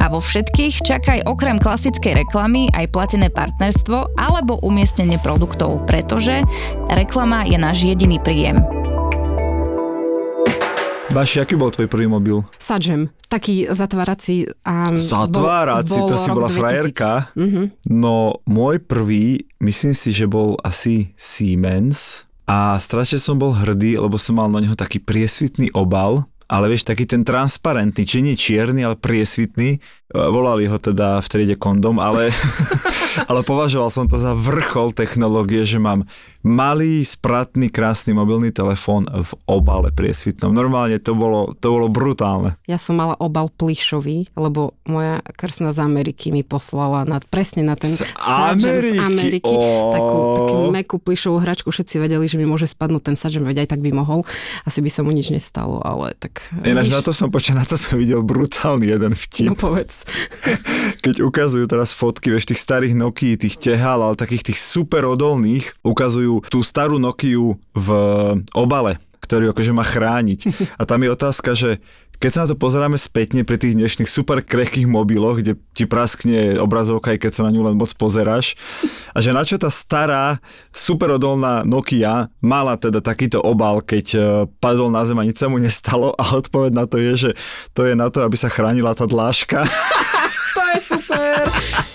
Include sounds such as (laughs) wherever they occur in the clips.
A vo všetkých čakaj okrem klasickej reklamy aj platené partnerstvo alebo umiestnenie produktov, pretože reklama je náš jediný príjem. Vaši, aký bol tvoj prvý mobil? Sadžem, taký zatvárací. A Zatvárací, bol, bol to si bola 2000. frajerka. Mhm. No, môj prvý, myslím si, že bol asi Siemens a strašne som bol hrdý, lebo som mal na neho taký priesvitný obal, ale vieš, taký ten transparentný, či nie čierny, ale priesvitný. E, Volali ho teda v triede kondom, ale, (laughs) ale považoval som to za vrchol technológie, že mám malý, spratný, krásny mobilný telefón v obale priesvitnom. Normálne to bolo, to bolo brutálne. Ja som mala obal plišový, lebo moja krsna z Ameriky mi poslala na, presne na ten Z Ameriky? z Ameriky. Ó. Takú, takú mekú plišovú hračku. Všetci vedeli, že mi môže spadnúť ten Sadžem, veď aj tak by mohol. Asi by sa mu nič nestalo, ale tak... Ináč na to som počul, na to som videl brutálny jeden No vtip. povedz. (laughs) Keď ukazujú teraz fotky, vieš, tých starých Nokia, tých tehal, ale takých tých super odolných, ukazujú tú starú Nokiu v obale, ktorý akože má chrániť. (laughs) A tam je otázka, že keď sa na to pozeráme spätne pri tých dnešných super krehkých mobiloch, kde ti praskne obrazovka, aj keď sa na ňu len moc pozeráš, a že na čo tá stará, super odolná Nokia mala teda takýto obal, keď e, padol na zem a nič sa mu nestalo a odpoveď na to je, že to je na to, aby sa chránila tá dláška. To je super.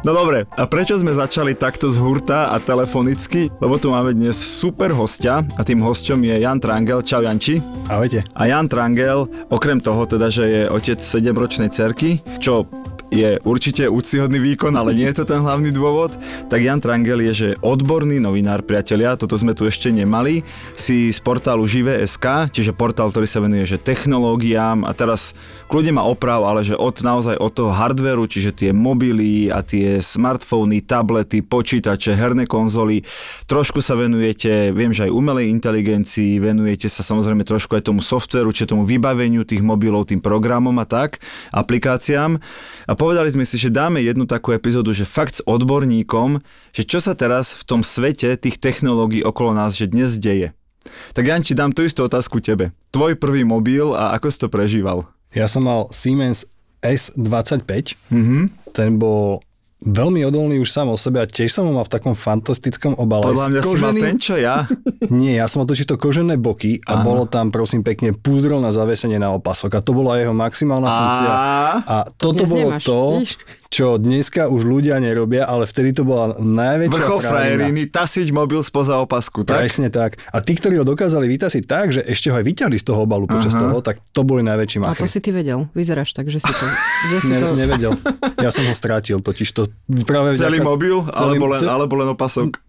No dobre, a prečo sme začali takto z hurta a telefonicky? Lebo tu máme dnes super hostia a tým hosťom je Jan Trangel. Čau Janči. Ahojte. A Jan Trangel, okrem toho teda, že je otec 7-ročnej cerky, čo je určite úctyhodný výkon, ale nie je to ten hlavný dôvod, tak Jan Trangel je, že odborný novinár, priatelia, toto sme tu ešte nemali, si z portálu Žive.sk, čiže portál, ktorý sa venuje že technológiám a teraz kľudne ma oprav, ale že od naozaj od toho hardveru, čiže tie mobily a tie smartfóny, tablety, počítače, herné konzoly, trošku sa venujete, viem, že aj umelej inteligencii, venujete sa samozrejme trošku aj tomu softveru, čiže tomu vybaveniu tých mobilov, tým programom a tak, aplikáciám. A povedali sme si, že dáme jednu takú epizódu, že fakt s odborníkom, že čo sa teraz v tom svete tých technológií okolo nás, že dnes deje. Tak Janči, dám tú istú otázku tebe. Tvoj prvý mobil a ako si to prežíval? Ja som mal Siemens S25. Mhm. Ten bol veľmi odolný už sám o sebe a tiež som ho mal v takom fantastickom obale. Podľa mňa si mal koženým- ten, čo ja. (laughs) Nie, ja som mal totiž to kožené boky Aha. a bolo tam prosím pekne púzdro na zavesenie na opasok a to bola jeho maximálna funkcia. A toto bolo nemáš, to? Čo dneska už ľudia nerobia, ale vtedy to bola najväčšia Vrchol frajeriny, tasiť mobil spoza opasku, tak? Presne tak. A tí, ktorí ho dokázali vytasiť tak, že ešte ho aj vyťahli z toho obalu počas Aha. toho, tak to boli najväčší A machry. to si ty vedel. Vyzeráš tak, že si to... (laughs) Že si Ne, to... nevedel. Ja som ho strátil, totiž to práve Celý vďaka- mobil, celý- alebo, len, alebo len opasok? (laughs)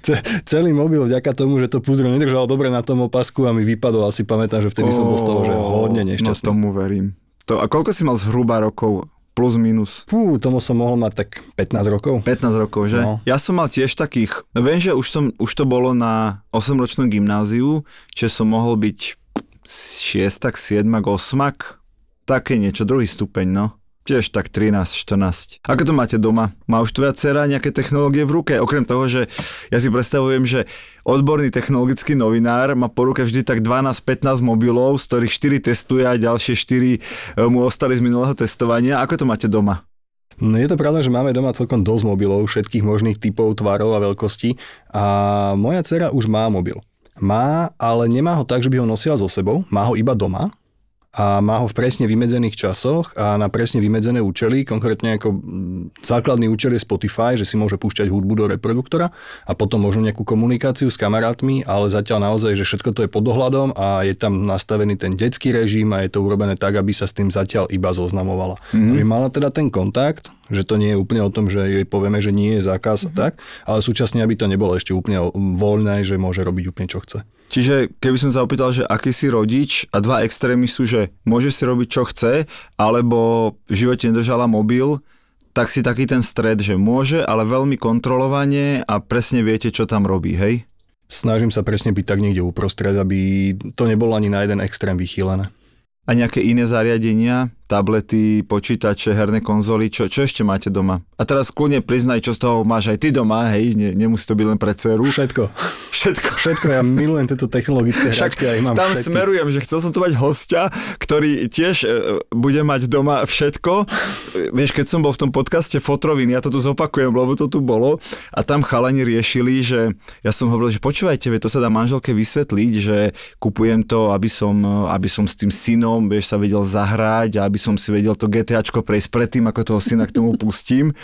Ce- celý mobil vďaka tomu, že to púzdro nedržalo dobre na tom opasku a mi vypadol, asi pamätám, že vtedy som bol z toho, že hodne No nešťastný. tomu verím. To, a koľko si mal zhruba rokov? Plus, minus? Fú, tomu som mohol mať tak 15 rokov. 15 rokov, že? No. Ja som mal tiež takých, viem, že už, som, už to bolo na 8-ročnom gymnáziu, že som mohol byť 6, 7, 8, také niečo, druhý stupeň, no. Tiež tak 13, 14. Ako to máte doma? Má už tvoja dcera nejaké technológie v ruke? Okrem toho, že ja si predstavujem, že odborný technologický novinár má po ruke vždy tak 12-15 mobilov, z ktorých 4 testuje a ďalšie 4 mu ostali z minulého testovania. Ako to máte doma? No je to pravda, že máme doma celkom dosť mobilov, všetkých možných typov, tvarov a veľkostí a moja dcera už má mobil. Má, ale nemá ho tak, že by ho nosila so sebou, má ho iba doma a má ho v presne vymedzených časoch a na presne vymedzené účely, konkrétne ako mm, základný účel je Spotify, že si môže púšťať hudbu do reproduktora a potom možno nejakú komunikáciu s kamarátmi, ale zatiaľ naozaj, že všetko to je pod dohľadom a je tam nastavený ten detský režim a je to urobené tak, aby sa s tým zatiaľ iba zoznamovala. Mm-hmm. Aby mala teda ten kontakt, že to nie je úplne o tom, že jej povieme, že nie je zákaz mm-hmm. tak, ale súčasne, aby to nebolo ešte úplne voľné, že môže robiť úplne čo chce. Čiže keby som sa opýtal, že aký si rodič a dva extrémy sú, že môže si robiť čo chce, alebo v živote nedržala mobil, tak si taký ten stred, že môže, ale veľmi kontrolovanie a presne viete, čo tam robí, hej? Snažím sa presne byť tak niekde uprostred, aby to nebolo ani na jeden extrém vychýlené. A nejaké iné zariadenia, tablety, počítače, herné konzoly, čo, čo ešte máte doma? A teraz kľudne priznaj, čo z toho máš aj ty doma, hej, ne, nemusí to byť len pre dceru. Všetko. (laughs) Všetko. Všetko, ja milujem tieto technologické hračky a ich mám tam všetky. smerujem, že chcel som tu mať hostia, ktorý tiež e, bude mať doma všetko. E, Vieš, keď som bol v tom podcaste Fotrovín, ja to tu zopakujem, lebo to tu bolo, a tam chalani riešili, že ja som hovoril, že počúvajte, to sa dá manželke vysvetliť, že kupujem to, aby som, aby som s tým synom, vieš, sa vedel zahrať a aby som si vedel to GTAčko prejsť predtým, ako toho syna k tomu pustím.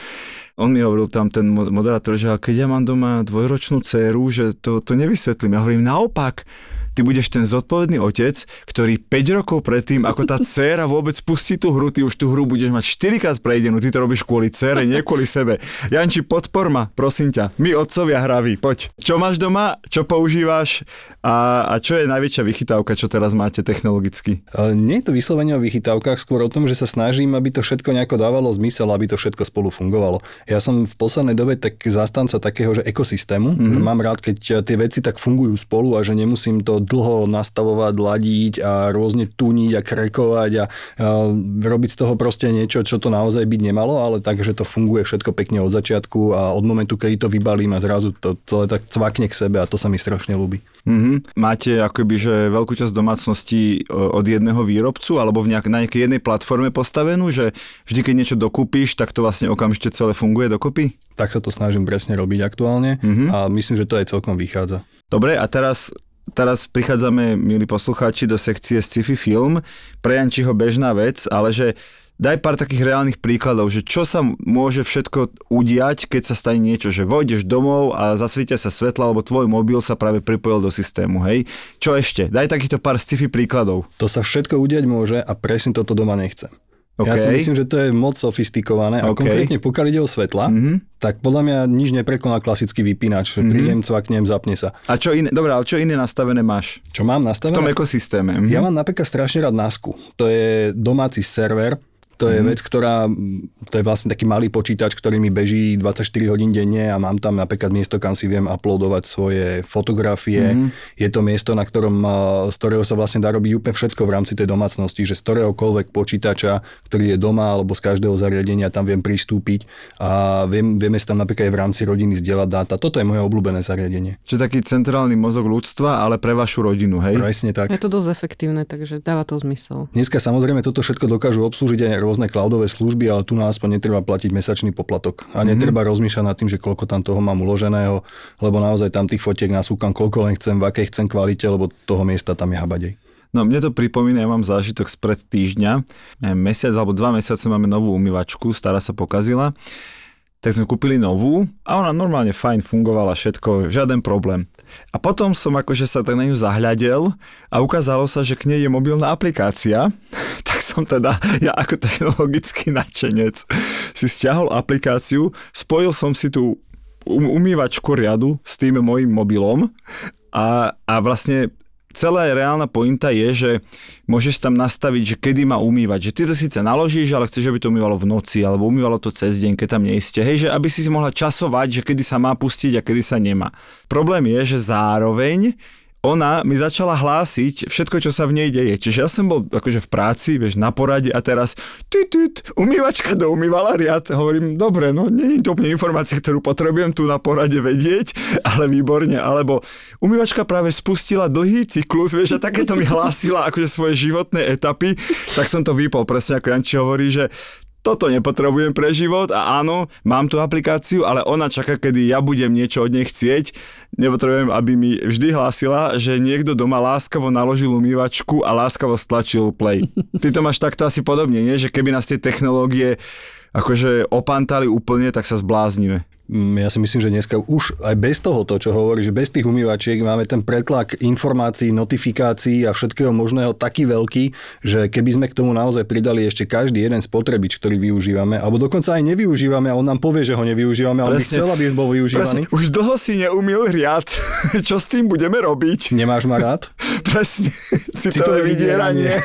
On mi hovoril tam ten mo- moderátor, že keď ja mám doma dvojročnú dceru, že to, to nevysvetlím. Ja hovorím naopak, ty budeš ten zodpovedný otec, ktorý 5 rokov predtým, ako tá (laughs) dcéra vôbec pustí tú hru, ty už tú hru budeš mať 4 krát prejdenú, ty to robíš kvôli dcére, nie kvôli sebe. Janči, podpor ma, prosím ťa. My otcovia hraví, poď. Čo máš doma, čo používaš a, a čo je najväčšia vychytávka, čo teraz máte technologicky? Nie je to vyslovene o vychytávkach, skôr o tom, že sa snažím, aby to všetko nejako dávalo zmysel, aby to všetko spolu fungovalo. Ja som v poslednej dobe tak zastanca takého, že ekosystému. Mm-hmm. Mám rád, keď tie veci tak fungujú spolu a že nemusím to dlho nastavovať, ladiť a rôzne tuniť a krekovať a, robiť z toho proste niečo, čo to naozaj byť nemalo, ale tak, že to funguje všetko pekne od začiatku a od momentu, keď to vybalím a zrazu to celé tak cvakne k sebe a to sa mi strašne ľúbi. Mm-hmm. Máte akoby, že veľkú časť domácnosti od jedného výrobcu alebo v nejak, na nejakej jednej platforme postavenú, že vždy, keď niečo dokúpíš, tak to vlastne okamžite celé funguje dokopy? Tak sa to snažím presne robiť aktuálne mm-hmm. a myslím, že to aj celkom vychádza. Dobre, a teraz Teraz prichádzame, milí poslucháči, do sekcie sci-fi film. Pre Jančiho bežná vec, ale že daj pár takých reálnych príkladov, že čo sa môže všetko udiať, keď sa stane niečo, že vojdeš domov a zasvietia sa svetla, alebo tvoj mobil sa práve pripojil do systému, hej? Čo ešte? Daj takýchto pár sci-fi príkladov. To sa všetko udiať môže a presne toto doma nechcem. Okay. Ja si myslím, že to je moc sofistikované a Okay. konkrétne pokiaľ ide o svetla, Mhm. tak podľa mňa nič neprekoná klasický vypínač. Mm-hmm. Prídem, cvaknem, zapne sa. A čo iné, dobré, ale čo iné nastavené máš? Čo mám V tom nastavené? ekosystéme. Mhm. Ja mám napríklad strašne rád NASku. To je domáci server, to je mm-hmm. vec, ktorá, to je vlastne taký malý počítač, ktorý mi beží 24 hodín denne a mám tam napríklad miesto, kam si viem uploadovať svoje fotografie. Mm-hmm. Je to miesto, na ktorom, z ktorého sa vlastne dá robiť úplne všetko v rámci tej domácnosti, že z ktoréhokoľvek počítača, ktorý je doma alebo z každého zariadenia tam viem pristúpiť a viem, vieme si tam napríklad aj v rámci rodiny zdieľať dáta. Toto je moje obľúbené zariadenie. Čiže taký centrálny mozog ľudstva, ale pre vašu rodinu, hej? Presne tak. Je to dosť efektívne, takže dáva to zmysel. Dneska samozrejme toto všetko dokážu obslúžiť aj rôzne cloudové služby, ale tu na aspoň netreba platiť mesačný poplatok. A netreba mm-hmm. rozmýšľať nad tým, že koľko tam toho mám uloženého, lebo naozaj tam tých fotiek nasúkam koľko len chcem, v akej chcem kvalite, lebo toho miesta tam je habadej. No mne to pripomína, ja mám zážitok spred týždňa, mesiac alebo dva mesiace máme novú umývačku, stará sa pokazila, tak sme kúpili novú a ona normálne fajn fungovala, všetko, žiaden problém. A potom som akože sa tak na ňu zahľadel a ukázalo sa, že k nej je mobilná aplikácia, (laughs) tak som teda, ja ako technologický nadšenec, si stiahol aplikáciu, spojil som si tú um- umývačku riadu s tým mojim mobilom a, a vlastne celá reálna pointa je, že môžeš tam nastaviť, že kedy má umývať. Že ty to síce naložíš, ale chceš, aby to umývalo v noci, alebo umývalo to cez deň, keď tam neiste. Hej, že aby si si mohla časovať, že kedy sa má pustiť a kedy sa nemá. Problém je, že zároveň ona mi začala hlásiť všetko, čo sa v nej deje. Čiže ja som bol akože v práci, vieš, na porade a teraz tut, tut, umývačka doumývala riad. Hovorím, dobre, no nie je to úplne informácia, ktorú potrebujem tu na porade vedieť, (laughs) ale výborne. Alebo umývačka práve spustila dlhý cyklus, vieš, a takéto mi (laughs) hlásila akože svoje životné etapy, tak som to vypol, presne ako Janči hovorí, že toto nepotrebujem pre život a áno, mám tú aplikáciu, ale ona čaká, kedy ja budem niečo od nej chcieť. Nepotrebujem, aby mi vždy hlásila, že niekto doma láskavo naložil umývačku a láskavo stlačil play. (laughs) Ty to máš takto asi podobne, nie? Že keby nás tie technológie akože opantali úplne, tak sa zbláznime. Mm, ja si myslím, že dneska už aj bez toho, to, čo hovorí, že bez tých umývačiek máme ten pretlak informácií, notifikácií a všetkého možného taký veľký, že keby sme k tomu naozaj pridali ešte každý jeden spotrebič, ktorý využívame, alebo dokonca aj nevyužívame a on nám povie, že ho nevyužívame, ale by chcel, aby bol využívaný. Presne, už dlho si neumil riad. (laughs) Čo s tým budeme robiť? Nemáš ma rád? (laughs) Presne. Citové vydieranie.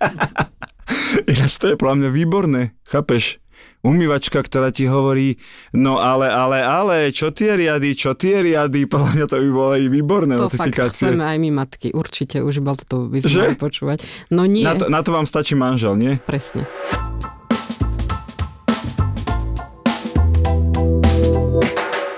(laughs) Ináč to je podľa mňa výborné, chápeš? Umývačka, ktorá ti hovorí, no ale, ale, ale, čo tie riady, čo tie riady, (laughs) podľa mňa to by bolo aj výborné To notifikácie. chceme aj my matky, určite, už iba toto by sme počúvať. No nie, Na to, na to vám stačí manžel, nie? presne.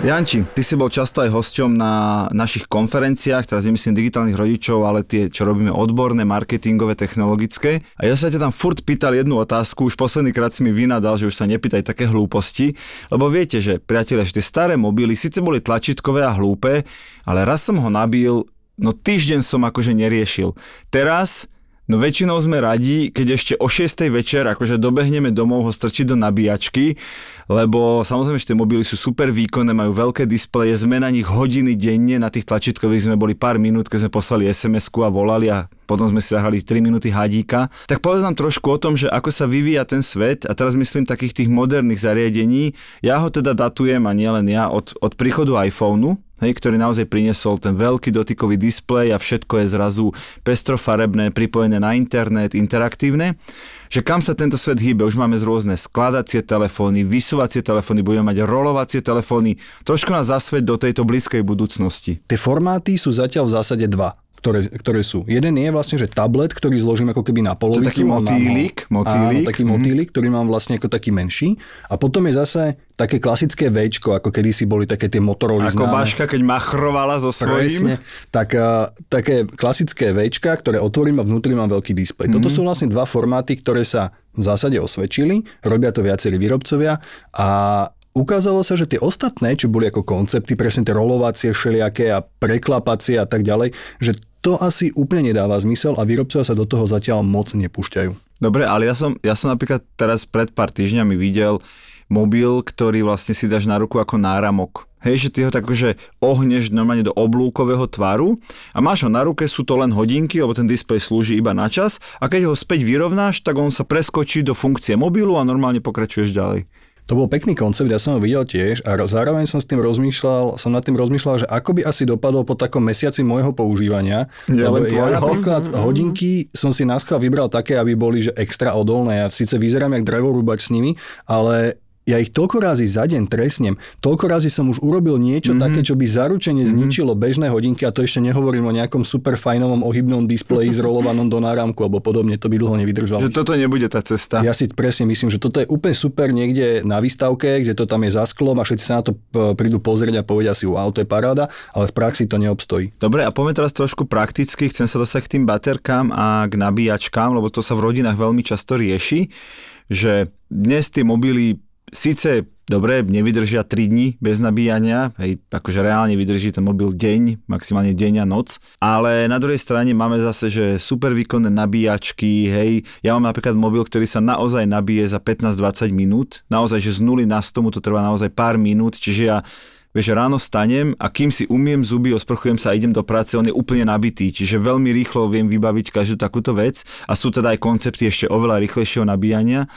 Janči, ty si bol často aj hosťom na našich konferenciách, teraz nemyslím digitálnych rodičov, ale tie, čo robíme odborné, marketingové, technologické. A ja sa ťa tam furt pýtal jednu otázku, už posledný krát si mi vynadal, že už sa nepýtaj také hlúposti, lebo viete, že priatelia, že tie staré mobily síce boli tlačítkové a hlúpe, ale raz som ho nabil, no týždeň som akože neriešil. Teraz No väčšinou sme radi, keď ešte o 6. večer akože dobehneme domov ho strčiť do nabíjačky, lebo samozrejme, že tie mobily sú super výkonné, majú veľké displeje, sme na nich hodiny denne, na tých tlačítkových sme boli pár minút, keď sme poslali SMS-ku a volali a potom sme si zahrali 3 minúty hadíka. Tak povedz nám trošku o tom, že ako sa vyvíja ten svet a teraz myslím takých tých moderných zariadení. Ja ho teda datujem a nielen ja od, od príchodu iPhoneu, hej, ktorý naozaj priniesol ten veľký dotykový displej a všetko je zrazu pestrofarebné, pripojené na internet, interaktívne, že kam sa tento svet hýbe, už máme z rôzne skladacie telefóny, vysúvacie telefóny, budeme mať rolovacie telefóny, trošku nás zasveť do tejto blízkej budúcnosti. Tie formáty sú zatiaľ v zásade dva. Ktoré, ktoré sú. Jeden je vlastne, že tablet, ktorý zložím ako keby na polovicu. taký a mám motýlik, motýlik. Áno, taký Mhm. motýlik, ktorý mám vlastne ako taký menší. A potom je zase také klasické Včko, ako kedysi boli také tie Motorola Ako známe. Baška, keď machrovala so svojím. Presne. Tak a, také klasické Včka, ktoré otvorím a vnútri mám veľký displej. Mm-hmm. Toto sú vlastne dva formáty, ktoré sa v zásade osvedčili, robia to viacerí výrobcovia a ukázalo sa, že tie ostatné, čo boli ako koncepty, presne tie rolovacie všelijaké a preklapacie a tak ďalej, že to asi úplne nedáva zmysel a výrobcovia sa do toho zatiaľ moc nepúšťajú. Dobre, ale ja som, ja som napríklad teraz pred pár týždňami videl mobil, ktorý vlastne si dáš na ruku ako náramok. Hej, že ty ho tak akože ohneš normálne do oblúkového tvaru a máš ho na ruke, sú to len hodinky, lebo ten displej slúži iba na čas a keď ho späť vyrovnáš, tak on sa preskočí do funkcie mobilu a normálne pokračuješ ďalej. To bol pekný koncept, ja som ho videl tiež a ro- zároveň som s tým rozmýšľal, som nad tým rozmýšľal, že ako by asi dopadol po takom mesiaci môjho používania. Nie lebo ja napríklad hodinky som si náskal vybral také, aby boli že extra odolné. Ja síce vyzerám jak drevorúbač s nimi, ale ja ich toľko razy za deň trestnem, toľko razy som už urobil niečo mm-hmm. také, čo by zaručene mm-hmm. zničilo bežné hodinky a to ešte nehovorím o nejakom super fajnovom ohybnom displeji zrolovanom do náramku alebo podobne, to by dlho nevydržalo. Že toto nebude tá cesta. Ja si presne myslím, že toto je úplne super niekde na výstavke, kde to tam je za sklom a všetci sa na to prídu pozrieť a povedia si, wow, to je paráda, ale v praxi to neobstojí. Dobre, a poďme teraz trošku prakticky, chcem sa dostať k tým baterkám a k nabíjačkám, lebo to sa v rodinách veľmi často rieši, že dnes tie mobily síce dobre, nevydržia 3 dní bez nabíjania, hej, akože reálne vydrží ten mobil deň, maximálne deň a noc, ale na druhej strane máme zase, že super výkonné nabíjačky, hej, ja mám napríklad mobil, ktorý sa naozaj nabíje za 15-20 minút, naozaj, že z 0 na 100 mu to trvá naozaj pár minút, čiže ja Vieš, ráno stanem a kým si umiem zuby, osprchujem sa a idem do práce, on je úplne nabitý, čiže veľmi rýchlo viem vybaviť každú takúto vec a sú teda aj koncepty ešte oveľa rýchlejšieho nabíjania.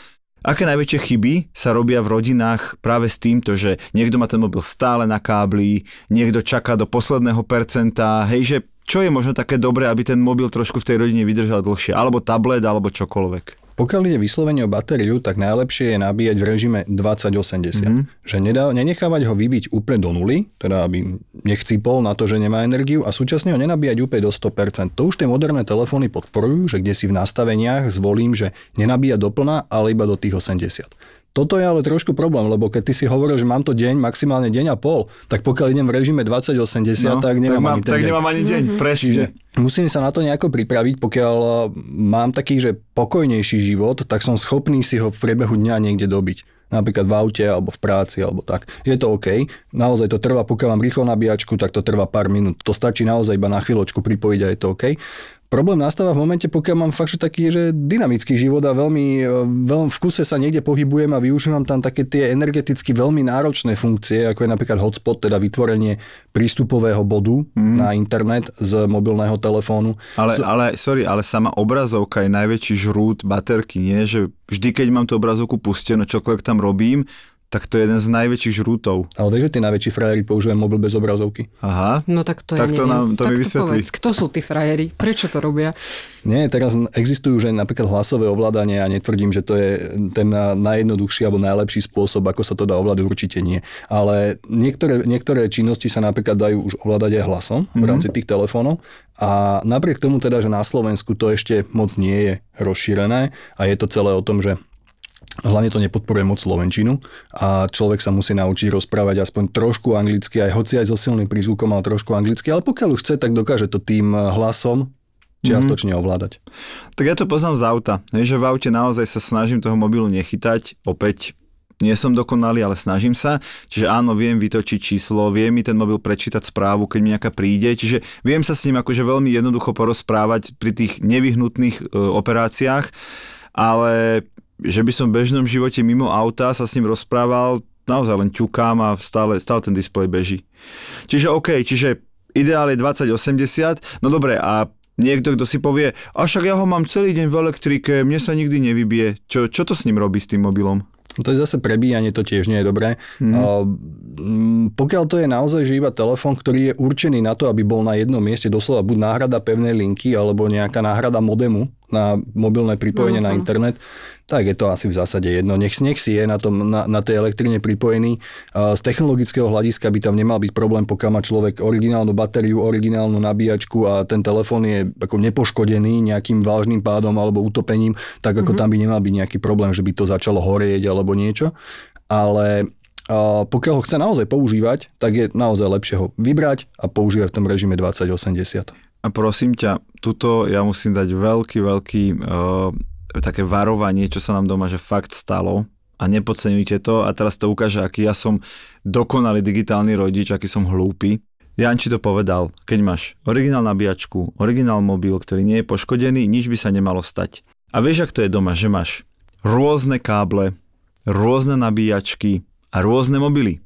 Aké najväčšie chyby sa robia v rodinách práve s týmto, že niekto má ten mobil stále na kábli, niekto čaká do posledného percenta, hej, že čo je možno také dobré, aby ten mobil trošku v tej rodine vydržal dlhšie, alebo tablet, alebo čokoľvek. Pokiaľ ide vyslovene o batériu, tak najlepšie je nabíjať v režime 2080. Mm-hmm. Že nedá, nenechávať ho vybiť úplne do nuly, teda aby nechcípol na to, že nemá energiu a súčasne ho nenabíjať úplne do 100%. To už tie moderné telefóny podporujú, že kde si v nastaveniach zvolím, že nenabíja doplná, ale iba do tých 80. Toto je ale trošku problém, lebo keď ty si hovoril, že mám to deň, maximálne deň a pol, tak pokiaľ idem v režime 2080, no, tak nemám tak, mám, ani ten tak deň. nemám ani deň, presne. Čiže musím sa na to nejako pripraviť, pokiaľ uh, mám taký, že pokojnejší život, tak som schopný si ho v priebehu dňa niekde dobiť. Napríklad v aute, alebo v práci, alebo tak. Je to OK. Naozaj to trvá, pokiaľ mám rýchlo nabíjačku, tak to trvá pár minút. To stačí naozaj iba na chvíľočku pripojiť a je to OK. Problém nastáva v momente, pokiaľ mám fakt, že taký že dynamický život a veľmi, e, veľmi v kuse sa niekde pohybujem a využívam tam také tie energeticky veľmi náročné funkcie, ako je napríklad hotspot, teda vytvorenie prístupového bodu mm. na internet z mobilného telefónu. Ale, ale, sorry, ale sama obrazovka je najväčší žrút baterky, nie? Že vždy, keď mám tú obrazovku pustenú, čokoľvek tam robím, tak to je jeden z najväčších žrútov. Ale vieš, že tí najväčší frajeri používajú mobil bez obrazovky? Aha. No tak to tak ja to neviem. nám to tak mi vysvetlí. povedz, kto sú tí frajeri? Prečo to robia? Nie, teraz existujú že napríklad hlasové ovládanie a netvrdím, že to je ten najjednoduchší alebo najlepší spôsob, ako sa to dá ovládať, určite nie. Ale niektoré, niektoré činnosti sa napríklad dajú už ovládať aj hlasom v Mhm. rámci tých telefónov a napriek tomu teda, že na Slovensku to ešte moc nie je rozšírené a je to celé o tom, že Hlavne to nepodporuje moc slovenčinu a človek sa musí naučiť rozprávať aspoň trošku anglicky, aj hoci aj so silným prízvukom, ale trošku anglicky, ale pokiaľ už chce, tak dokáže to tým hlasom čiastočne ovládať. Tak ja to poznám z auta, že v aute naozaj sa snažím toho mobilu nechytať, opäť nie som dokonalý, ale snažím sa. Čiže áno, viem vytočiť číslo, vie mi ten mobil prečítať správu, keď mi nejaká príde. Čiže viem sa s ním akože veľmi jednoducho porozprávať pri tých nevyhnutných e, operáciách, ale že by som v bežnom živote mimo auta sa s ním rozprával, naozaj len ťukám a stále, stále ten displej beží. Čiže OK, čiže ideál je 2080, no dobre, a niekto, kto si povie, a však ja ho mám celý deň v elektrike, mne sa nikdy nevybije. Čo, čo to s ním robí s tým mobilom? To je zase prebíjanie, to tiež nie je dobré. Mm. Pokiaľ to je naozaj že iba telefón, ktorý je určený na to, aby bol na jednom mieste, doslova buď náhrada pevnej linky, alebo nejaká náhrada modemu na mobilné pripojenie mm. na internet, tak je to asi v zásade jedno. Nech, nech si je na, tom, na, na tej elektrine pripojený. Z technologického hľadiska by tam nemal byť problém, pokiaľ má človek originálnu batériu, originálnu nabíjačku a ten telefón je ako nepoškodený nejakým vážnym pádom alebo utopením, tak ako mm-hmm. tam by nemal byť nejaký problém, že by to začalo horieť alebo niečo. Ale a pokiaľ ho chce naozaj používať, tak je naozaj lepšie ho vybrať a používať v tom režime 2080. A prosím ťa, tuto ja musím dať veľký, veľký uh, také varovanie, čo sa nám doma, že fakt stalo a nepodceňujte to a teraz to ukáže, aký ja som dokonalý digitálny rodič, aký som hlúpy. Janči to povedal, keď máš originál nabíjačku, originál mobil, ktorý nie je poškodený, nič by sa nemalo stať. A vieš, ak to je doma, že máš rôzne káble, rôzne nabíjačky a rôzne mobily.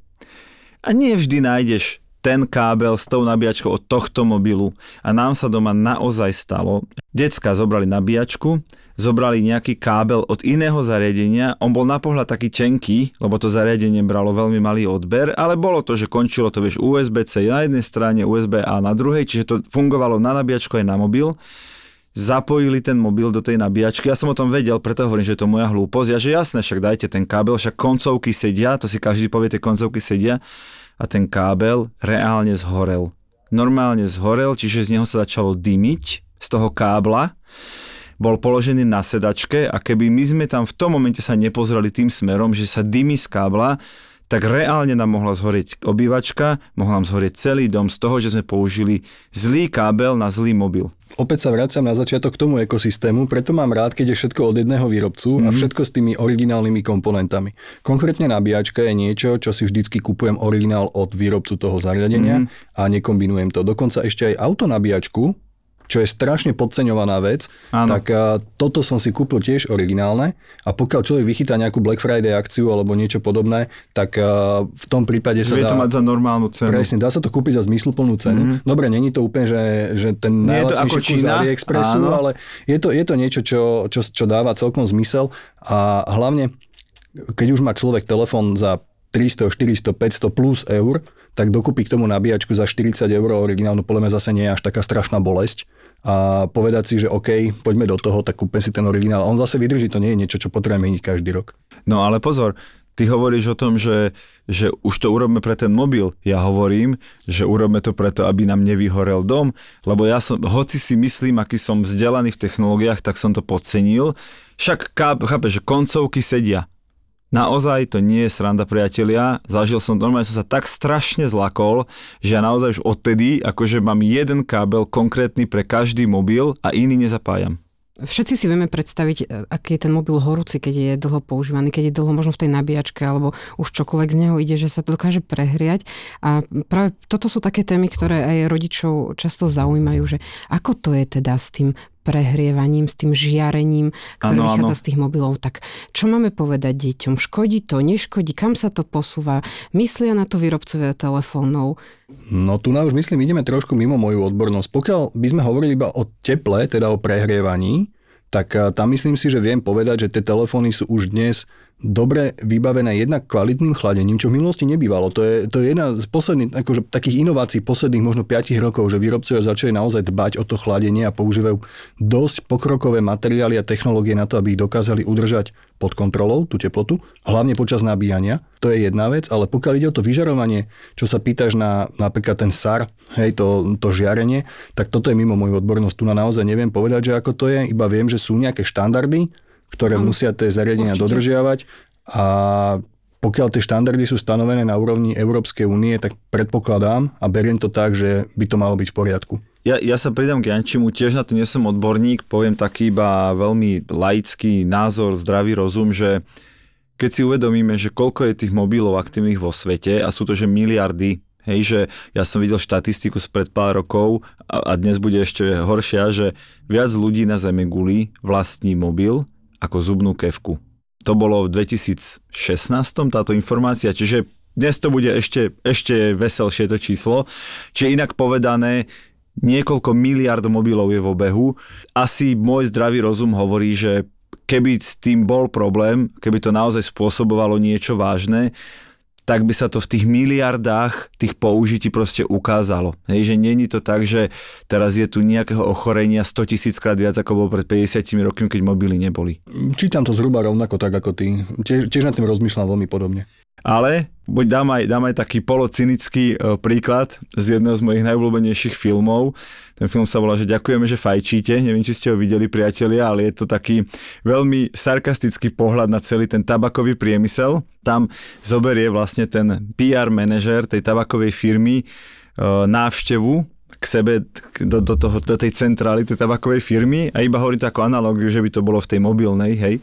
A nie vždy nájdeš ten kábel s tou nabíjačkou od tohto mobilu. A nám sa doma naozaj stalo. Decka zobrali nabíjačku, zobrali nejaký kábel od iného zariadenia, on bol na pohľad taký tenký, lebo to zariadenie bralo veľmi malý odber, ale bolo to, že končilo to, vieš, USB-C na jednej strane, USB-A na druhej, čiže to fungovalo na nabíjačku aj na mobil zapojili ten mobil do tej nabíjačky. Ja som o tom vedel, preto hovorím, že je to moja hlúposť. Ja že jasné, však dajte ten kábel, však koncovky sedia, to si každý povie, tie koncovky sedia a ten kábel reálne zhorel. Normálne zhorel, čiže z neho sa začalo dymiť z toho kábla bol položený na sedačke a keby my sme tam v tom momente sa nepozreli tým smerom, že sa dymí z kábla, tak reálne nám mohla zhorieť obývačka, mohla nám zhorieť celý dom z toho, že sme použili zlý kábel na zlý mobil. Opäť sa vraciam na začiatok k tomu ekosystému, preto mám rád, keď je všetko od jedného výrobcu mm-hmm. a všetko s tými originálnymi komponentami. Konkrétne nabíjačka je niečo, čo si vždycky kupujem originál od výrobcu toho zariadenia mm-hmm. a nekombinujem to. Dokonca ešte aj autonabíjačku, čo je strašne podceňovaná vec, Áno. tak a, toto som si kúpil tiež originálne a pokiaľ človek vychytá nejakú Black Friday akciu alebo niečo podobné, tak a, v tom prípade sa Vie dá... to mať za normálnu cenu. Presne, dá sa to kúpiť za zmysluplnú cenu. Mm-hmm. Dobre, není to úplne, že, že ten najlacnejší kus AliExpressu, Áno. ale je to, je to niečo, čo, čo, čo dáva celkom zmysel a hlavne, keď už má človek telefón za 300, 400, 500 plus eur, tak dokúpi k tomu nabíjačku za 40 eur originálnu, podľa mňa zase nie je až taká strašná bolesť a povedať si, že OK, poďme do toho, tak kúpme si ten originál. On zase vydrží, to nie je niečo, čo potrebujeme meniť každý rok. No ale pozor, ty hovoríš o tom, že, že už to urobme pre ten mobil. Ja hovorím, že urobme to preto, aby nám nevyhorel dom, lebo ja som, hoci si myslím, aký som vzdelaný v technológiách, tak som to podcenil. Však chápe, že koncovky sedia. Naozaj to nie je sranda, priatelia. Zažil som, normálne som sa tak strašne zlakol, že ja naozaj už odtedy, akože mám jeden kábel konkrétny pre každý mobil a iný nezapájam. Všetci si vieme predstaviť, e, aký je ten mobil horúci, keď je dlho používaný, keď je dlho možno v tej nabíjačke alebo už čokoľvek z neho ide, že sa to dokáže prehriať. A práve toto sú také témy, ktoré aj rodičov často zaujímajú, že ako to je teda s tým prehrievaním, s tým žiarením, ktoré ano, vychádza ano. z tých mobilov. Tak čo máme povedať deťom? Škodí to, neškodí? Kam sa to posúva? Myslia na to výrobcovia telefónov? No tu na už myslím, ideme trošku mimo moju odbornosť. Pokiaľ by sme hovorili iba o teple, teda o prehrievaní, tak eh, tam myslím si, že viem povedať, že tie telefóny sú už dnes dobre vybavené jednak kvalitným chladením, čo v minulosti nebývalo. To je, to je jedna z posledných, akože, takých inovácií posledných možno 5 rokov, že výrobcovia začali naozaj dbať o to chladenie a používajú dosť pokrokové materiály a technológie na to, aby ich dokázali udržať pod kontrolou, tú teplotu, hlavne počas nabíjania. To je jedna vec, ale pokiaľ ide o to vyžarovanie, čo sa pýtaš na napríklad ten SAR, hej, to, to žiarenie, tak toto je mimo moju odbornosť. Tu na naozaj neviem povedať, že ako to je, iba viem, že sú nejaké štandardy, ktoré ano. musia tie zariadenia Určite. dodržiavať a pokiaľ tie štandardy sú stanovené na úrovni Európskej únie, tak predpokladám a beriem to tak, že by to malo byť v poriadku. Ja, ja sa pridám k Jančimu, tiež na to nie som odborník, poviem taký iba veľmi laický názor, zdravý rozum, že keď si uvedomíme, že koľko je tých mobilov aktívnych vo svete a sú to že miliardy, hej, že ja som videl štatistiku spred pár rokov a, a dnes bude ešte horšia, že viac ľudí na Zeme guli vlastní mobil ako zubnú kevku. To bolo v 2016 táto informácia, čiže dnes to bude ešte, ešte veselšie to číslo. Čiže inak povedané, niekoľko miliard mobilov je v obehu. Asi môj zdravý rozum hovorí, že keby s tým bol problém, keby to naozaj spôsobovalo niečo vážne, tak by sa to v tých miliardách tých použití proste ukázalo. Hej, že není to tak, že teraz je tu nejakého ochorenia 100 tisíc krát viac, ako bolo pred 50 rokmi, keď mobily neboli. Čítam to zhruba rovnako tak ako ty. Tiež, tiež nad tým rozmýšľam veľmi podobne. Ale buď dám aj, dám aj taký polocynický e, príklad z jedného z mojich najobľúbenejších filmov. Ten film sa volá, že ďakujeme, že fajčíte. Neviem, či ste ho videli, priatelia, ale je to taký veľmi sarkastický pohľad na celý ten tabakový priemysel. Tam zoberie vlastne ten PR manažer tej tabakovej firmy e, návštevu k sebe, do, do, toho, do tej centrály, tej tabakovej firmy a iba hovorí to ako analógiu, že by to bolo v tej mobilnej, hej,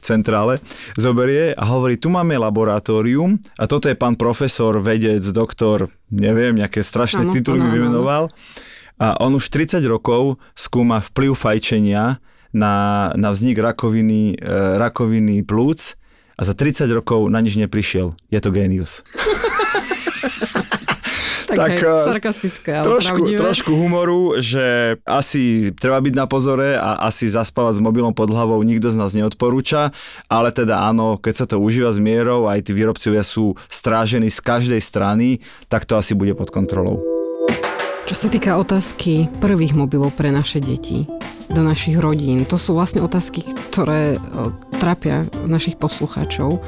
centrále, zoberie a hovorí, tu máme laboratórium a toto je pán profesor, vedec, doktor, neviem, nejaké strašné tituly mi vymenoval. A on už 30 rokov skúma vplyv fajčenia na, na vznik rakoviny, e, rakoviny plúc a za 30 rokov na nič neprišiel. Je to génius. (laughs) tak, tak hej, sarkastické, ale trošku, trošku humoru, že asi treba byť na pozore a asi zaspávať s mobilom pod hlavou nikto z nás neodporúča, ale teda áno, keď sa to užíva s mierou, aj tí výrobcovia sú strážení z každej strany, tak to asi bude pod kontrolou. Čo sa týka otázky prvých mobilov pre naše deti, do našich rodín, to sú vlastne otázky, ktoré trápia našich poslucháčov.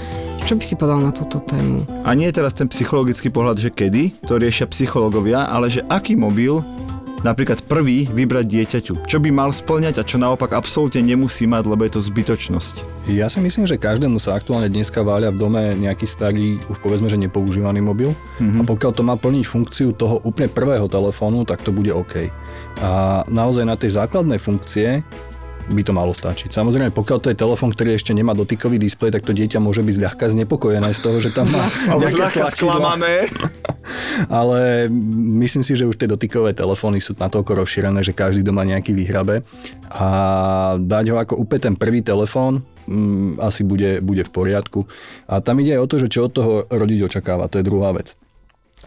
Čo by si povedal na túto tému? A nie je teraz ten psychologický pohľad, že kedy, to riešia psychológovia, ale že aký mobil napríklad prvý vybrať dieťaťu. Čo by mal splňať a čo naopak absolútne nemusí mať, lebo je to zbytočnosť. Ja si myslím, že každému sa aktuálne dneska váľa v dome nejaký starý, už povedzme, že nepoužívaný mobil. Mm-hmm. A pokiaľ to má plniť funkciu toho úplne prvého telefónu, tak to bude OK. A naozaj na tej základnej funkcie by to malo stačiť. Samozrejme, pokiaľ to je telefón, ktorý ešte nemá dotykový displej, tak to dieťa môže byť zľahka znepokojené z toho, že tam má (laughs) zľahka sklamané. (laughs) Ale myslím si, že už tie dotykové telefóny sú natoľko rozšírené, že každý doma nejaký vyhrabe a dať ho ako úplne ten prvý telefón, mm, asi bude, bude v poriadku. A tam ide aj o to, že čo od toho rodič očakáva, to je druhá vec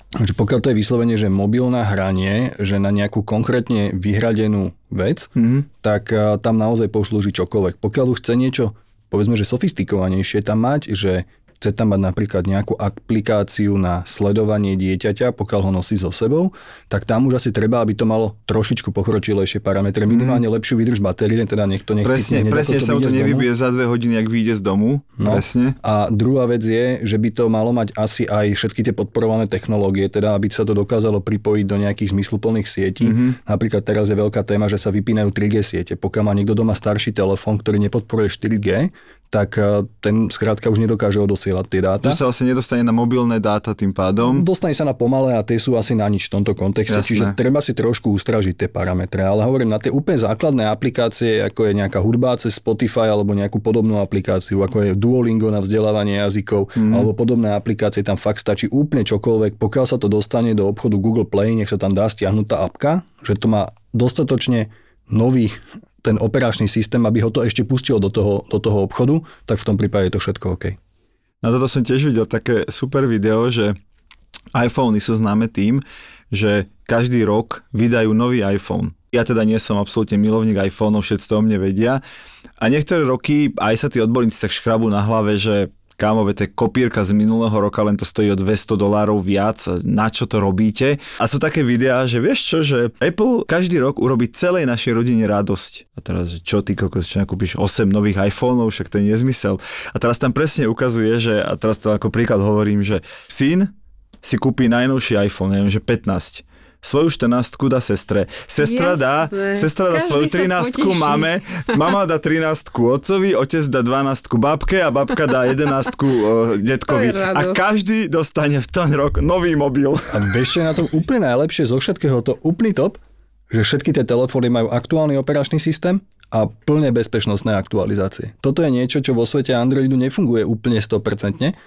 že pokiaľ to je vyslovene, že mobilná hranie, že na nejakú konkrétne vyhradenú vec, mm-hmm. tak tam naozaj poslúži čokoľvek. Pokiaľ už chce niečo, povedzme, že sofistikovanejšie tam mať, že chce tam mať napríklad nejakú aplikáciu na sledovanie dieťaťa, pokiaľ ho nosí so sebou, tak tam už asi treba, aby to malo trošičku pokročilejšie parametre, minimálne mm. lepšiu výdrž batérie, teda niekto nechce. Presne, presne sa to nevybije za dve hodiny, ak vyjde z domu. No. Presne. A druhá vec je, že by to malo mať asi aj všetky tie podporované technológie, teda aby sa to dokázalo pripojiť do nejakých zmysluplných sietí. Mm-hmm. Napríklad teraz je veľká téma, že sa vypínajú 3G siete. Pokiaľ má niekto doma starší telefón, ktorý nepodporuje 4G, tak e, ten skrátka už nedokáže odosielať tie dáta. Že sa vlastne nedostane na mobilné dáta tým pádom. Dostane sa na pomalé a tie sú asi na nič v tomto kontexte, Jasné. čiže treba si trošku ustražiť tie parametre. Ale hovorím, na tie úplne základné aplikácie, ako je nejaká hudba cez Spotify alebo nejakú podobnú aplikáciu, ako je Duolingo na vzdelávanie jazykov mm. alebo podobné aplikácie, tam fakt stačí úplne čokoľvek. Pokiaľ sa to dostane do obchodu Google Play, nech sa tam dá stiahnuť tá apka, že to má dostatočne nový ten operačný systém, aby ho to ešte pustilo do toho, do toho obchodu, tak v tom prípade je to všetko OK. Na toto som tiež videl také super video, že iPhony sú známe tým, že každý rok vydajú nový iPhone. Ja teda nie som absolútne milovník iPhoneov, všetci to o mne vedia. A niektoré roky aj sa tí odborníci tak škrabú na hlave, že kámo, to je kopírka z minulého roka, len to stojí o 200 dolárov viac, na čo to robíte? A sú také videá, že vieš čo, že Apple každý rok urobí celej našej rodine radosť. A teraz, že čo ty kokos, čo nakúpiš 8 nových iPhoneov, však to je nezmysel. A teraz tam presne ukazuje, že, a teraz to ako príklad hovorím, že syn si kúpi najnovší iPhone, neviem, že 15 svoju 14 dá sestre. Sestra Jasné. dá, sestra dá Každý svoju sa 13 poteší. mame, mama dá 13 otcovi, otec dá 12 babke a babka dá 11 uh, (laughs) detkovi. A každý dostane v ten rok nový mobil. A vieš, čo je na tom úplne najlepšie zo všetkého, to úplný top, že všetky tie telefóny majú aktuálny operačný systém a plne bezpečnostné aktualizácie. Toto je niečo, čo vo svete Androidu nefunguje úplne 100%.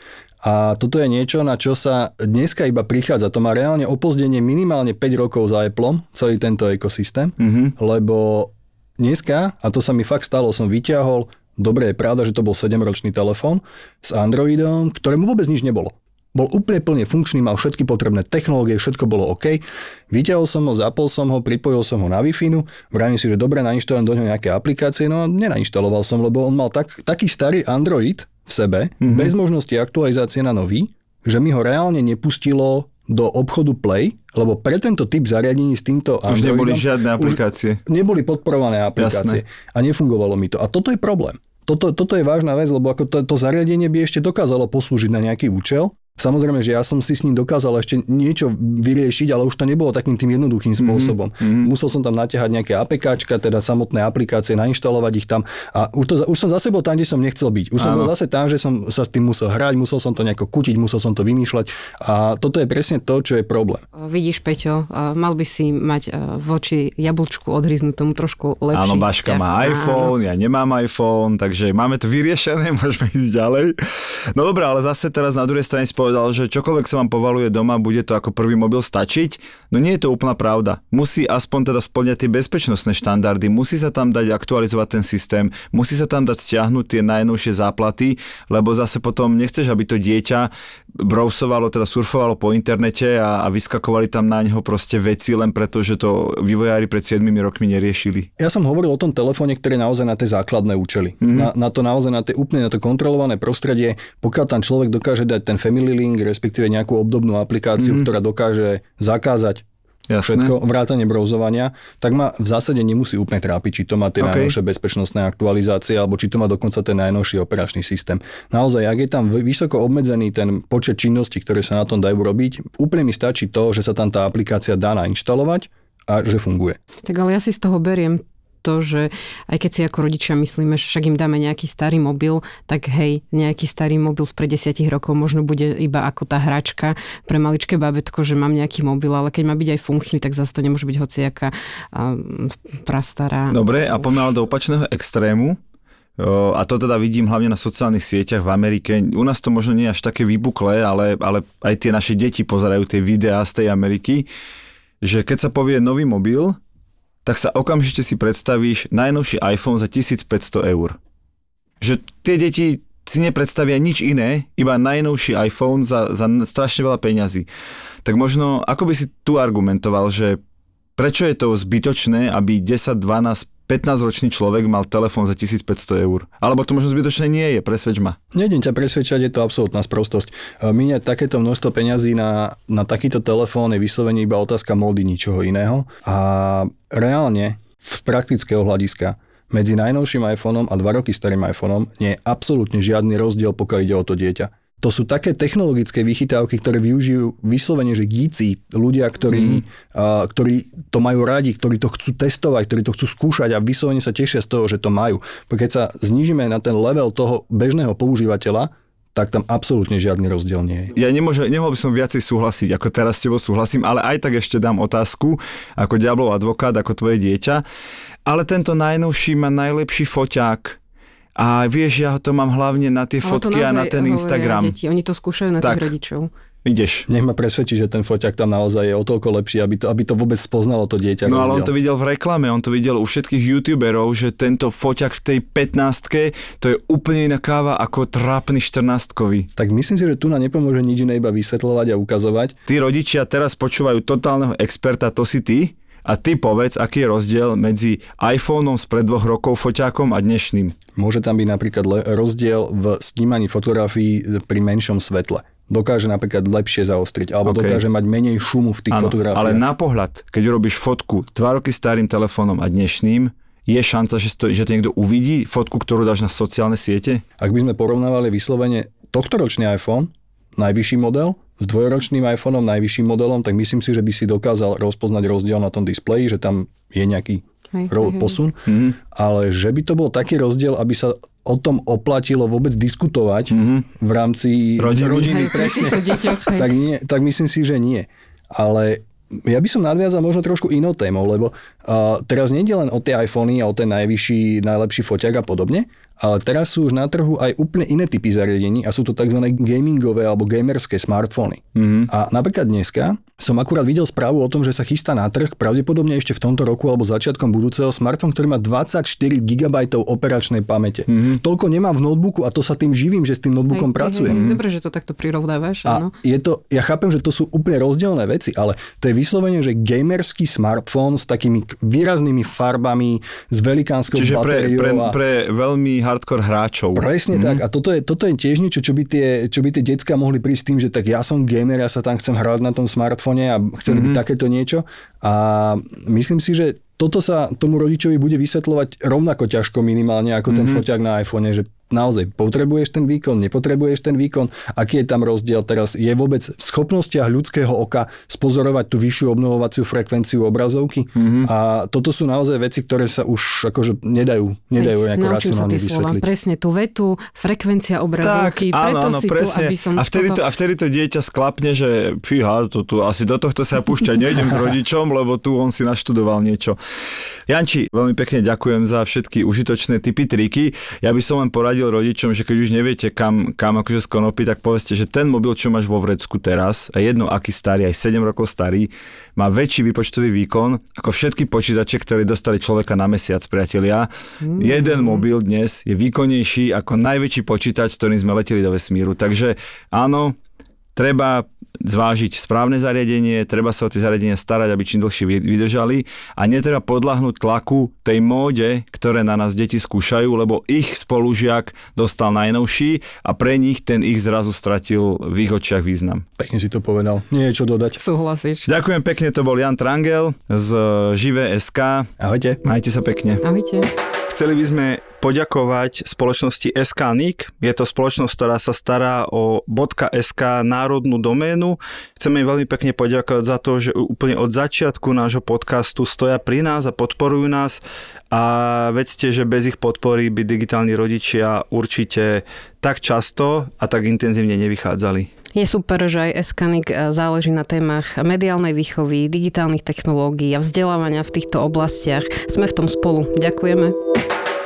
A toto je niečo, na čo sa dneska iba prichádza. To má reálne opozdenie minimálne 5 rokov za Appleom, celý tento ekosystém, mm-hmm. lebo dneska, a to sa mi fakt stalo, som vyťahol, dobre je pravda, že to bol 7-ročný telefón s Androidom, ktorému vôbec nič nebolo. Bol úplne plne funkčný, mal všetky potrebné technológie, všetko bolo OK. Vyťahol som ho, zapol som ho, pripojil som ho na Wi-Fi, vravím si, že dobre, nainštalujem do neho nejaké aplikácie, no nenainštaloval som, lebo on mal tak, taký starý Android v sebe, mm-hmm. bez možnosti aktualizácie na nový, že mi ho reálne nepustilo do obchodu Play, lebo pre tento typ zariadení s týmto Už Androidom neboli žiadne aplikácie. Už neboli podporované aplikácie a nefungovalo mi to. A toto je problém. Toto, toto je vážna vec, lebo ako to, to zariadenie by ešte dokázalo poslúžiť na nejaký účel. Samozrejme, že ja som si s ním dokázal ešte niečo vyriešiť, ale už to nebolo takým tým jednoduchým spôsobom. Mm-hmm. Musel som tam natiahať nejaké APKčka, teda samotné aplikácie, nainštalovať ich tam a už, to, už som za sebou tam, kde som nechcel byť. Už som Áno. bol zase tam, že som sa s tým musel hrať, musel som to nejako kutiť, musel som to vymýšľať a toto je presne to, čo je problém. Vidíš, Peťo, mal by si mať a, voči jablčku odhryznutému trošku lepší Áno, Baška má iPhone, ja nemám iPhone, takže máme to vyriešené, (laughs) môžeme ísť ďalej. No dobré, ale zase teraz na druhej strane povedal, že čokoľvek sa vám povaluje doma, bude to ako prvý mobil stačiť. No nie je to úplná pravda. Musí aspoň teda splňať tie bezpečnostné štandardy, musí sa tam dať aktualizovať ten systém, musí sa tam dať stiahnuť tie najnovšie záplaty, lebo zase potom nechceš, aby to dieťa browsovalo, teda surfovalo po internete a, a vyskakovali tam na neho proste veci len preto, že to vývojári pred 7 rokmi neriešili. Ja som hovoril o tom telefóne, ktorý naozaj na tie základné účely. Mm-hmm. Na, na to naozaj, na tie úplne na to kontrolované prostredie, pokiaľ tam človek dokáže dať ten Family Link, respektíve nejakú obdobnú aplikáciu, mm-hmm. ktorá dokáže zakázať Jasné. všetko, vrátanie browsovania, tak ma v zásade nemusí úplne trápiť, či to má tie OK. okay. najnovšie bezpečnostné aktualizácie, alebo či to má dokonca ten najnovší operačný systém. Naozaj, ak je tam vysoko obmedzený ten počet činností, ktoré sa na tom dajú robiť, úplne mi stačí to, že sa tam tá aplikácia dá nainštalovať a že funguje. Tak ale ja si z toho beriem to, že aj keď si ako rodičia myslíme, že však im dáme nejaký starý mobil, tak hej, nejaký starý mobil spred desiatich rokov možno bude iba ako tá hračka pre maličké babetko, že mám nejaký mobil, ale keď má byť aj funkčný, tak zase to nemôže byť hociaká prastará. Dobre, a poďme do opačného extrému. A to teda vidím hlavne na sociálnych sieťach v Amerike. U nás to možno nie je až také vybuklé, ale, ale aj tie naše deti pozerajú tie videá z tej Ameriky, že keď sa povie nový mobil, tak sa okamžite si predstavíš najnovší iPhone za 1500 eur. Že tie deti si nepredstavia nič iné, iba najnovší iPhone za, za strašne veľa peňazí. Tak možno, ako by si tu argumentoval, že prečo je to zbytočné, aby 10, 12, 15 ročný človek mal telefón za 1500 eur? Alebo to možno zbytočné nie je, presvedč ma. Nejdem ťa presvedčať, je to absolútna sprostosť. E, Míňať takéto množstvo peňazí na, na takýto telefón je vyslovene iba otázka módy, ničoho iného. A reálne, z praktického hľadiska, medzi najnovším iPhoneom a dva roky starým iPhoneom nie je absolútne žiadny rozdiel, pokiaľ ide o to dieťa. To sú také technologické vychytávky, ktoré využijú vyslovene, že gíci, ľudia, ktorí, mm. uh, ktorí to majú radi, ktorí to chcú testovať, ktorí to chcú skúšať a vyslovene sa tešia z toho, že to majú. Keď sa znížime na ten level toho bežného používateľa, tak tam absolútne žiadny rozdiel nie je. Ja nemôže, nemohol by som viacej súhlasiť, ako teraz s tebou súhlasím, ale aj tak ešte dám otázku, ako diablov advokát, ako tvoje dieťa. Ale tento najnovší má najlepší foťák, a vieš, ja to mám hlavne na tie fotky a na ten Instagram. Deti. Oni to skúšajú na tak. tých rodičov. Ideš. Nech ma presvedčí, že ten foťak tam naozaj je o toľko lepší, aby to, aby to vôbec spoznalo to dieťa. No ale on to videl v reklame, on to videl u všetkých youtuberov, že tento foťak v tej 15 to je úplne iná káva ako trápny 14 Tak myslím si, že tu na nepomôže nič iné iba vysvetľovať a ukazovať. Tí rodičia teraz počúvajú totálneho experta, to si ty, a ty povedz, aký je rozdiel medzi iPhoneom spred dvoch rokov foťákom a dnešným. Môže tam byť napríklad rozdiel v snímaní fotografií pri menšom svetle dokáže napríklad lepšie zaostriť, alebo okay. dokáže mať menej šumu v tých ano, fotografiách. Ale na pohľad, keď urobíš fotku dva roky starým telefónom a dnešným, je šanca, že to, že to niekto uvidí, fotku, ktorú dáš na sociálne siete? Ak by sme porovnávali vyslovene tohtoročný iPhone, najvyšší model, s dvojročným iPhoneom, najvyšším modelom, tak myslím si, že by si dokázal rozpoznať rozdiel na tom displeji, že tam je nejaký hej, hej, posun, mm-hmm. ale že by to bol taký rozdiel, aby sa o tom oplatilo vôbec diskutovať mm-hmm. v rámci rodiny, rodiny presne, (laughs) tak, nie, tak myslím si, že nie. Ale ja by som nadviazal možno trošku inou témou, lebo uh, teraz nie je len o tie iPhony a o ten najvyšší, najlepší foťak a podobne, ale teraz sú už na trhu aj úplne iné typy zariadení a sú to tzv. gamingové alebo gamerské smartfóny. Mm-hmm. A napríklad dneska som akurát videl správu o tom, že sa chystá na trh pravdepodobne ešte v tomto roku alebo začiatkom budúceho smartfón, ktorý má 24 GB operačnej pamäte. Mm-hmm. Toľko nemám v notebooku a to sa tým živím, že s tým notebookom hej, pracujem. Hej, hej, dobre, že to takto prirovnávaš. A je to, ja chápem, že to sú úplne rozdielne veci, ale to je vyslovene, že gamerský smartfón s takými výraznými farbami, s velikánskou Čiže batériou. Pre, pre, pre veľmi hardcore hráčov. Presne mm. tak. A toto je, toto je tiež niečo, čo by tie, čo by tie decka mohli prísť tým, že tak ja som gamer, ja sa tam chcem hrať na tom smartfóne telefóne a chceli mm-hmm. by mhm. takéto niečo. A myslím si, že toto sa tomu rodičovi bude vysvetľovať rovnako ťažko minimálne ako mm-hmm. ten mhm. foťák na iPhone, že naozaj potrebuješ ten výkon, nepotrebuješ ten výkon, aký je tam rozdiel teraz, je vôbec v schopnostiach ľudského oka spozorovať tú vyššiu obnovovaciu frekvenciu obrazovky mm-hmm. a toto sú naozaj veci, ktoré sa už akože nedajú, nedajú nejako racionálne vysvetliť. Slova, presne tú vetu, frekvencia obrazovky, tak, preto áno, áno, si presne. tu, aby som... A vtedy, toto... to, a vtedy to dieťa sklapne, že fíha, to tu, asi do tohto sa púšťať nejdem s rodičom, lebo tu on si naštudoval niečo. Janči, veľmi pekne ďakujem za všetky užitočné typy, triky. Ja by som len poradil radil rodičom, že keď už neviete kam, kam akože skonopiť, tak povedzte, že ten mobil, čo máš vo vrecku teraz, a jedno aký starý, aj 7 rokov starý, má väčší výpočtový výkon ako všetky počítače, ktoré dostali človeka na mesiac, priatelia. Mm. Jeden mobil dnes je výkonnejší ako najväčší počítač, ktorým sme leteli do vesmíru. Takže áno, treba zvážiť správne zariadenie, treba sa o tie zariadenia starať, aby čím dlhšie vydržali a netreba podľahnúť tlaku tej móde, ktoré na nás deti skúšajú, lebo ich spolužiak dostal najnovší a pre nich ten ich zrazu stratil v ich očiach význam. Pekne si to povedal. Nie je čo dodať. Súhlasíš. Ďakujem pekne, to bol Jan Trangel z Živé SK. Ahojte. Majte sa pekne. Ahojte. Chceli by sme poďakovať spoločnosti SK Je to spoločnosť, ktorá sa stará o .sk národnú doménu. Chceme im veľmi pekne poďakovať za to, že úplne od začiatku nášho podcastu stoja pri nás a podporujú nás a vedzte, že bez ich podpory by digitálni rodičia určite tak často a tak intenzívne nevychádzali. Je super, že aj Eskanik eh, záleží na témach mediálnej výchovy, digitálnych technológií a vzdelávania v týchto oblastiach. Sme v tom spolu. Ďakujeme.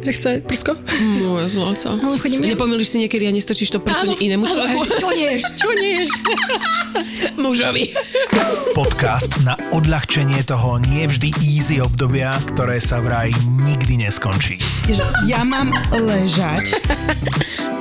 že chce prsko. Moje zlato. Ale chodím ja. Nepomýliš si niekedy a nestrčíš to prso inému človeku? Čo neš, čo neš? Mužovi. Podcast na odľahčenie toho nie vždy easy obdobia, ktoré sa vraj nikdy neskončí. ja mám ležať (laughs)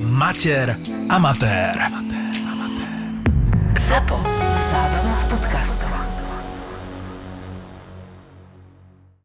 Mater Amatér. Zapo. Zábrná v podcastov.